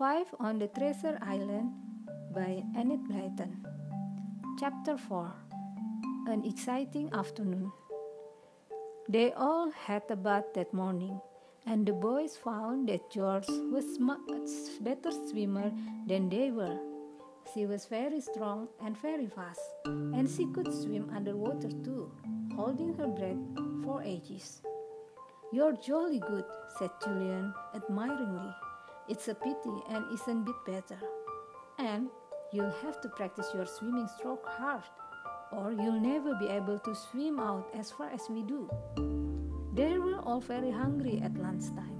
Five on the Treasure Island by Enid Blyton. Chapter 4 An exciting afternoon. They all had a bath that morning, and the boys found that George was much better swimmer than they were. She was very strong and very fast, and she could swim underwater too, holding her breath for ages. You're jolly good, said Julian admiringly. It's a pity Anne isn't bit better. And you'll have to practice your swimming stroke hard, or you'll never be able to swim out as far as we do. They were all very hungry at lunchtime.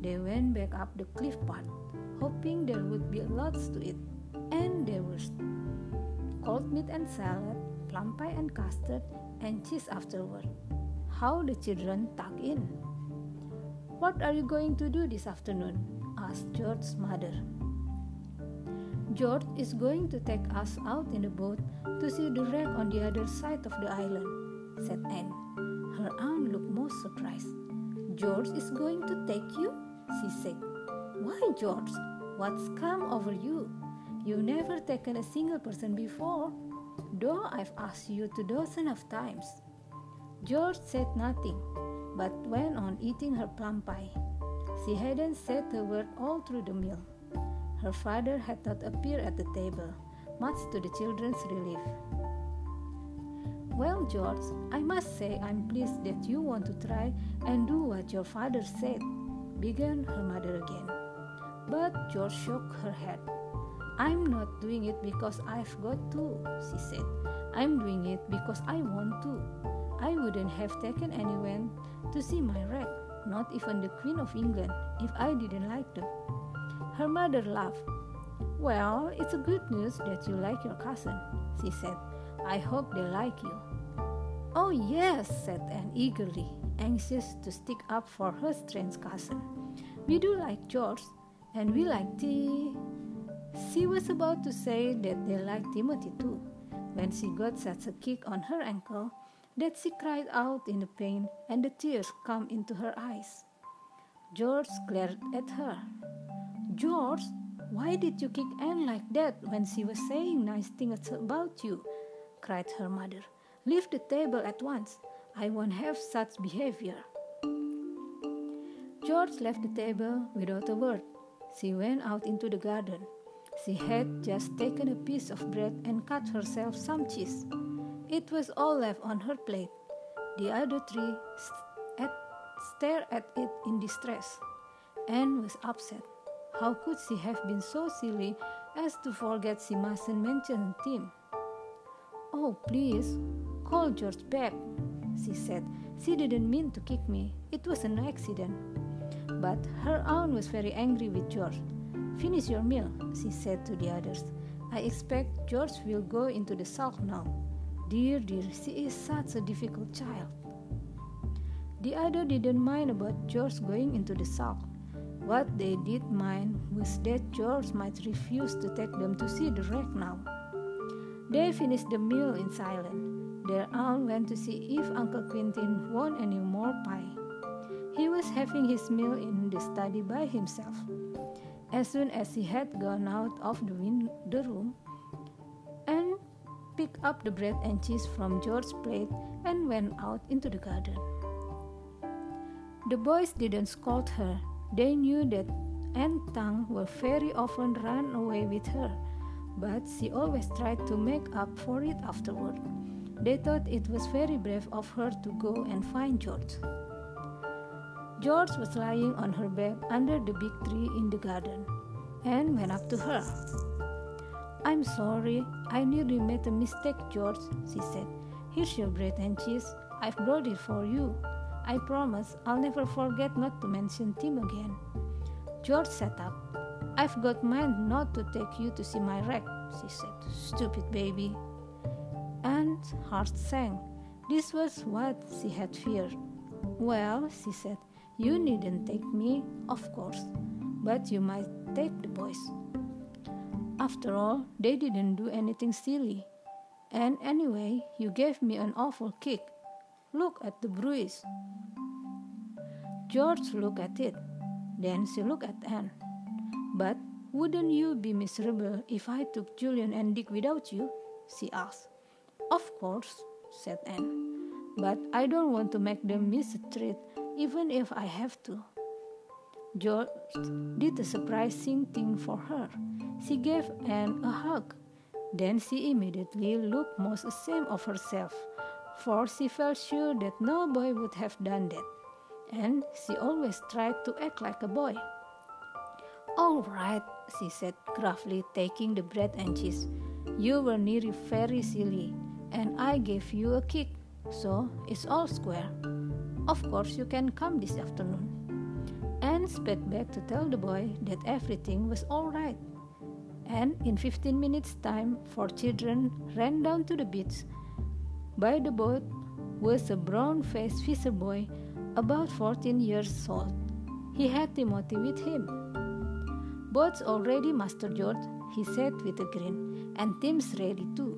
They went back up the cliff path, hoping there would be lots to eat. And there was cold meat and salad, plum pie and custard, and cheese afterward. How the children tuck in. What are you going to do this afternoon? Asked George's mother. George is going to take us out in a boat to see the wreck on the other side of the island, said Anne. Her aunt looked most surprised. George is going to take you? she said. Why, George? What's come over you? You've never taken a single person before, though I've asked you two dozen of times. George said nothing, but went on eating her plum pie. She hadn't said a word all through the meal. Her father had not appeared at the table, much to the children's relief. Well, George, I must say I'm pleased that you want to try and do what your father said, began her mother again. But George shook her head. I'm not doing it because I've got to, she said. I'm doing it because I want to. I wouldn't have taken anyone to see my wreck not even the Queen of England, if I didn't like them. Her mother laughed. Well, it's a good news that you like your cousin, she said. I hope they like you. Oh, yes, said Anne eagerly, anxious to stick up for her strange cousin. We do like George, and we like T. She was about to say that they liked Timothy too, when she got such a kick on her ankle that she cried out in the pain and the tears come into her eyes. George glared at her. George, why did you kick Anne like that when she was saying nice things about you? cried her mother. Leave the table at once. I won't have such behavior. George left the table without a word. She went out into the garden. She had just taken a piece of bread and cut herself some cheese. It was all left on her plate. The other three st- stared at it in distress. Anne was upset. How could she have been so silly as to forget she mustn't mention Tim? Oh, please, call George back, she said. She didn't mean to kick me. It was an accident. But her aunt was very angry with George. Finish your meal, she said to the others. I expect George will go into the sulk now. Dear, dear, she is such a difficult child. The other didn't mind about George going into the sulk. What they did mind was that George might refuse to take them to see the wreck now. They finished the meal in silence. Their aunt went to see if Uncle Quentin wanted any more pie. He was having his meal in the study by himself. As soon as he had gone out of the room, picked up the bread and cheese from George's plate Anne went out into the garden. The boys didn't scold her. They knew that Aunt Tang would very often run away with her, but she always tried to make up for it afterward. They thought it was very brave of her to go and find George. George was lying on her back under the big tree in the garden and went up to her. I'm sorry, I nearly made a mistake, George, she said. Here's your bread and cheese. I've brought it for you. I promise I'll never forget not to mention Tim again. George sat up. I've got mind not to take you to see my wreck, she said. Stupid baby. And heart sank. This was what she had feared. Well, she said, you needn't take me, of course, but you might take the boys. After all, they didn't do anything silly. And anyway, you gave me an awful kick. Look at the bruise. George looked at it. Then she looked at Anne. But Wouldn't you be miserable if I took Julian and Dick without you? she asked. Of course, said Anne, but I don't want to make them miss a treat, even if I have to. George did a surprising thing for her. She gave Anne a hug. Then she immediately looked most ashamed of herself, for she felt sure that no boy would have done that, and she always tried to act like a boy. All right, she said gruffly, taking the bread and cheese. You were nearly very silly, and I gave you a kick, so it's all square. Of course, you can come this afternoon. Anne sped back to tell the boy that everything was all right. And in 15 minutes' time, four children ran down to the beach. By the boat was a brown faced fisher boy about 14 years old. He had Timothy with him. Boat's already, Master George, he said with a grin, and Tim's ready too.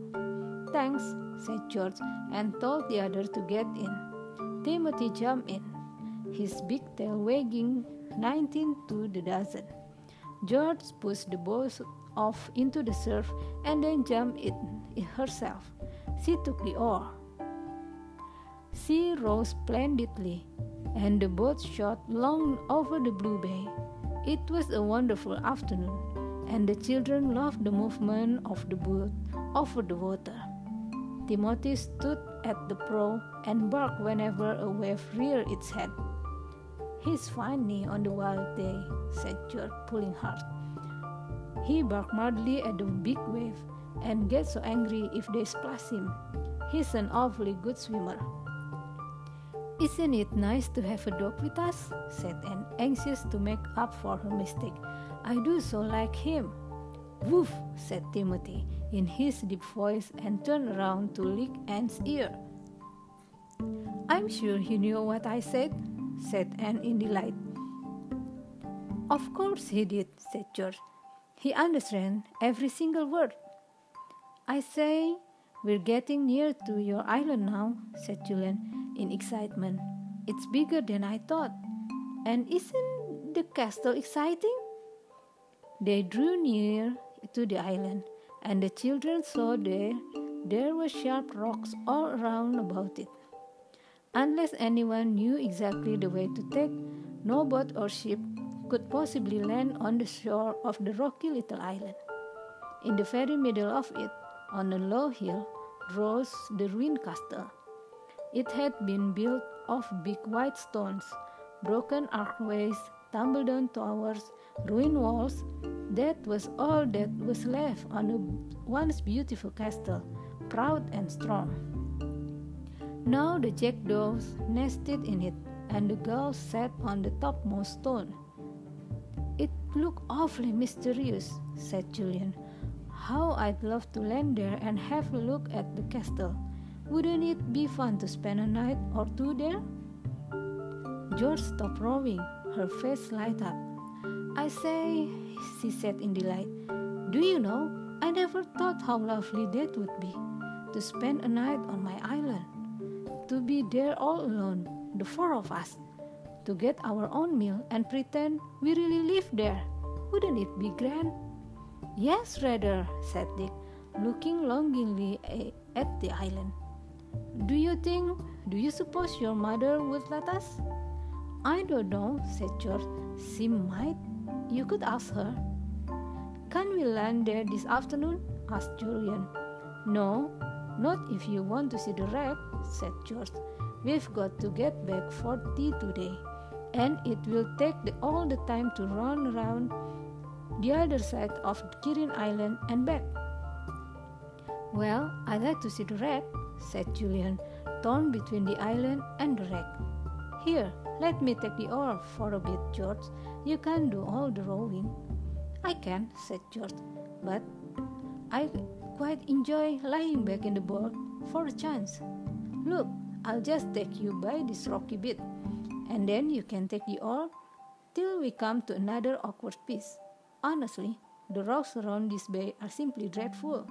Thanks, said George, and told the other to get in. Timothy jumped in, his big tail wagging 19 to the dozen. George pushed the boat off into the surf and then jumped in herself. She took the oar. She rose splendidly, and the boat shot long over the blue bay. It was a wonderful afternoon, and the children loved the movement of the boat over the water. Timothy stood at the prow and barked whenever a wave reared its head. He's funny on the wild day, said George, pulling hard. He barked madly at the big wave and gets so angry if they splash him. He's an awfully good swimmer. Isn't it nice to have a dog with us? said Anne, anxious to make up for her mistake. I do so like him. Woof, said Timothy in his deep voice and turned around to lick Anne's ear. I'm sure he knew what I said, said Anne in delight. Of course he did, said George. He understood every single word. I say, we're getting near to your island now, said Julian in excitement. It's bigger than I thought. And isn't the castle exciting? They drew near to the island, and the children saw there there were sharp rocks all around about it. Unless anyone knew exactly the way to take, no boat or ship could possibly land on the shore of the rocky little island. In the very middle of it, on a low hill, rose the ruined castle. It had been built of big white stones, broken archways, tumble down towers, ruined walls. That was all that was left on a once beautiful castle, proud and strong. Now the jackdaws nested in it, and the gulls sat on the topmost stone. It looked awfully mysterious, said Julian. How I'd love to land there and have a look at the castle. Wouldn't it be fun to spend a night or two there? George stopped rowing. Her face lighted up. I say, she said in delight, do you know, I never thought how lovely that would be to spend a night on my island, to be there all alone, the four of us, to get our own meal and pretend we really live there. Wouldn't it be grand? Yes, rather, said Dick, looking longingly at the island. Do you think, do you suppose your mother would let us? I don't know, said George. She might. You could ask her. Can we land there this afternoon? asked Julian. No, not if you want to see the wreck, said George. We've got to get back for tea today, and it will take the, all the time to run around the other side of Kirrin Island and back. Well, I'd like to see the wreck, said Julian, torn between the island and the wreck. Here, let me take the oar for a bit, George. You can do all the rowing. I can, said George, but I quite enjoy lying back in the boat for a chance. Look, I'll just take you by this rocky bit, and then you can take the oar till we come to another awkward piece. Honestly, the rocks around this bay are simply dreadful.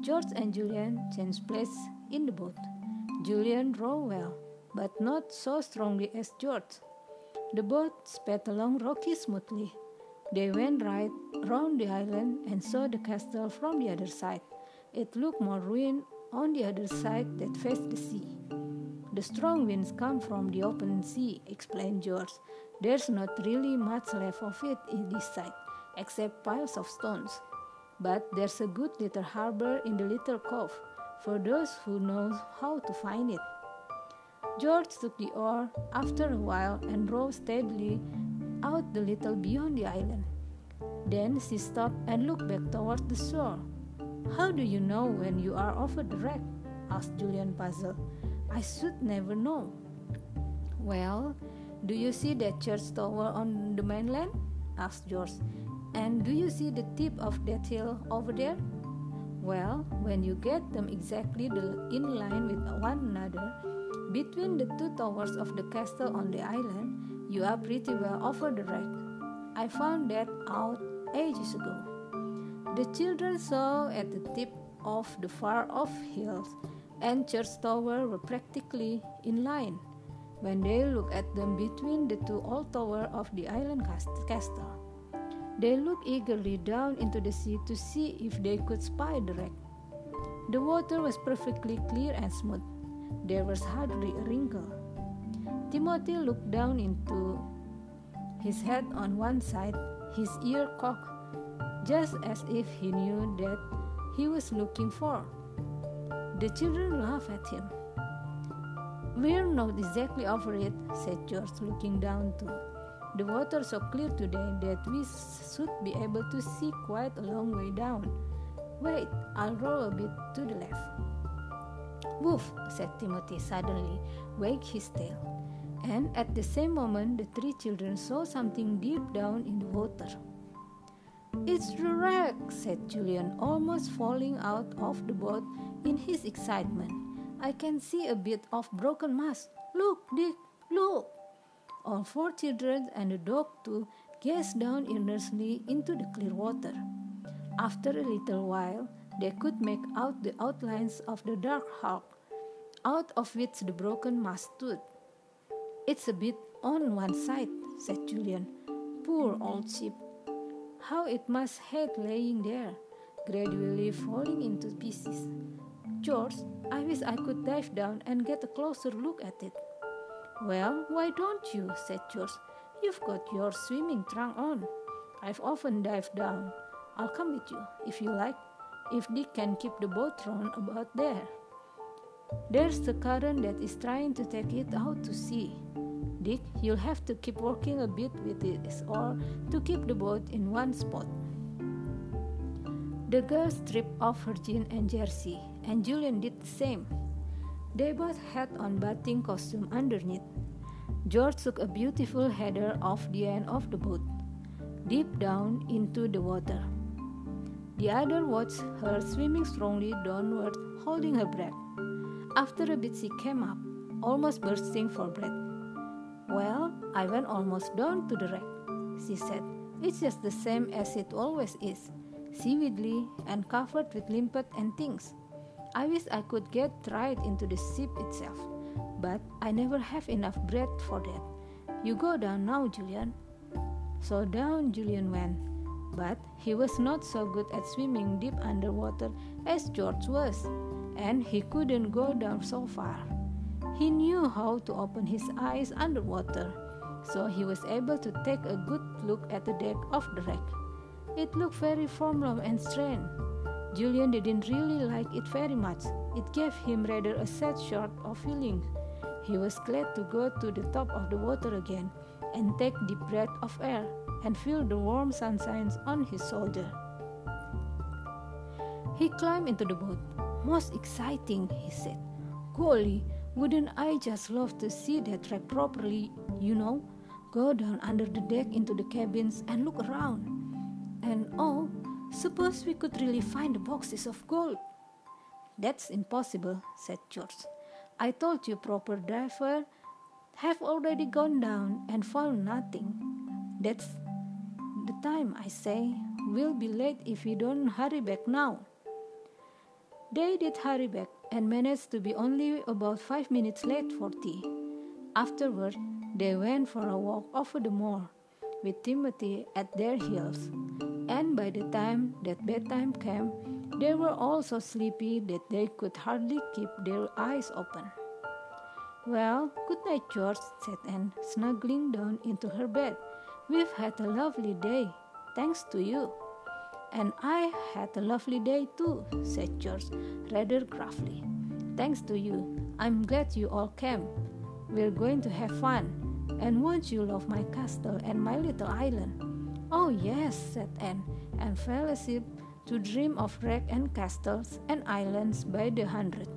George and Julian changed places in the boat. Julian rowed well, but not so strongly as George. The boat sped along rocky smoothly. They went right round the island and saw the castle from the other side. It looked more ruined on the other side that faced the sea. The strong winds come from the open sea, explained George. There's not really much left of it in this side, except piles of stones. But there's a good little harbor in the little cove for those who know how to find it. George took the oar after a while and rowed steadily out the little beyond the island. Then she stopped and looked back toward the shore. How do you know when you are over the wreck? asked Julian puzzled. I should never know. Well, do you see that church tower on the mainland? asked George. And do you see the tip of that hill over there? Well, when you get them exactly in line with one another, between the two towers of the castle on the island, you are pretty well over the wreck. I found that out ages ago. The children saw at the tip of the far off hills, and church tower were practically in line when they looked at them between the two old towers of the island castle. They looked eagerly down into the sea to see if they could spy the wreck. The water was perfectly clear and smooth. There was hardly a wrinkle. Timothy looked down into his head on one side, his ear cocked, just as if he knew that he was looking for. The children laughed at him. We're not exactly over it, said George, looking down too. The water so clear today that we should be able to see quite a long way down. Wait, I'll row a bit to the left. Woof, said Timothy suddenly, wag his tail. And at the same moment, the three children saw something deep down in the water. It's the wreck, said Julian, almost falling out of the boat in his excitement. I can see a bit of broken mast. Look, Dick, look! All four children and the dog too gazed down earnestly into the clear water. After a little while, they could make out the outlines of the dark hulk, out of which the broken mast stood. It's a bit on one side, said Julian. Poor old ship. How it must hate laying there, gradually falling into pieces. George, I wish I could dive down and get a closer look at it. Well, why don't you? said George. You've got your swimming trunk on. I've often dived down. I'll come with you, if you like, if Dick can keep the boat round about there. There's the current that is trying to take it out to sea. Dick, you'll have to keep working a bit with this or to keep the boat in one spot. The girl stripped off her jean and jersey, and Julian did the same. They both had on bathing costume underneath. George took a beautiful header off the end of the boat, deep down into the water. The other watched her swimming strongly downward, holding her breath. After a bit, she came up, almost bursting for breath. Well, I went almost down to the wreck, she said. It's just the same as it always is seaweedly and covered with limpet and things. I wish I could get right into the ship itself, but I never have enough breath for that. You go down now, Julian. So down Julian went, but he was not so good at swimming deep underwater as George was, and he couldn't go down so far. He knew how to open his eyes underwater, so he was able to take a good look at the deck of the wreck. It looked very formal and strange, Julian didn't really like it very much. It gave him rather a sad sort of feeling. He was glad to go to the top of the water again and take deep breath of air and feel the warm sunshine on his shoulder. He climbed into the boat. Most exciting, he said. Golly, wouldn't I just love to see that track properly, you know? Go down under the deck into the cabins and look around. And oh, Suppose we could really find the boxes of gold. That's impossible, said George. I told you proper diver have already gone down and found nothing. That's the time I say we'll be late if we don't hurry back now. They did hurry back and managed to be only about five minutes late for tea. Afterward, they went for a walk over the moor with Timothy at their heels. By the time that bedtime came, they were all so sleepy that they could hardly keep their eyes open. Well, good night, George, said Anne, snuggling down into her bed. We've had a lovely day, thanks to you. And I had a lovely day too, said George, rather gruffly. Thanks to you. I'm glad you all came. We're going to have fun. And won't you love my castle and my little island? Oh, yes, said Anne, and fell asleep to dream of wreck and castles and islands by the hundred.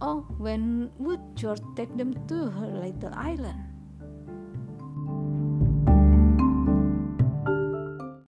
Oh, when would George take them to her little island?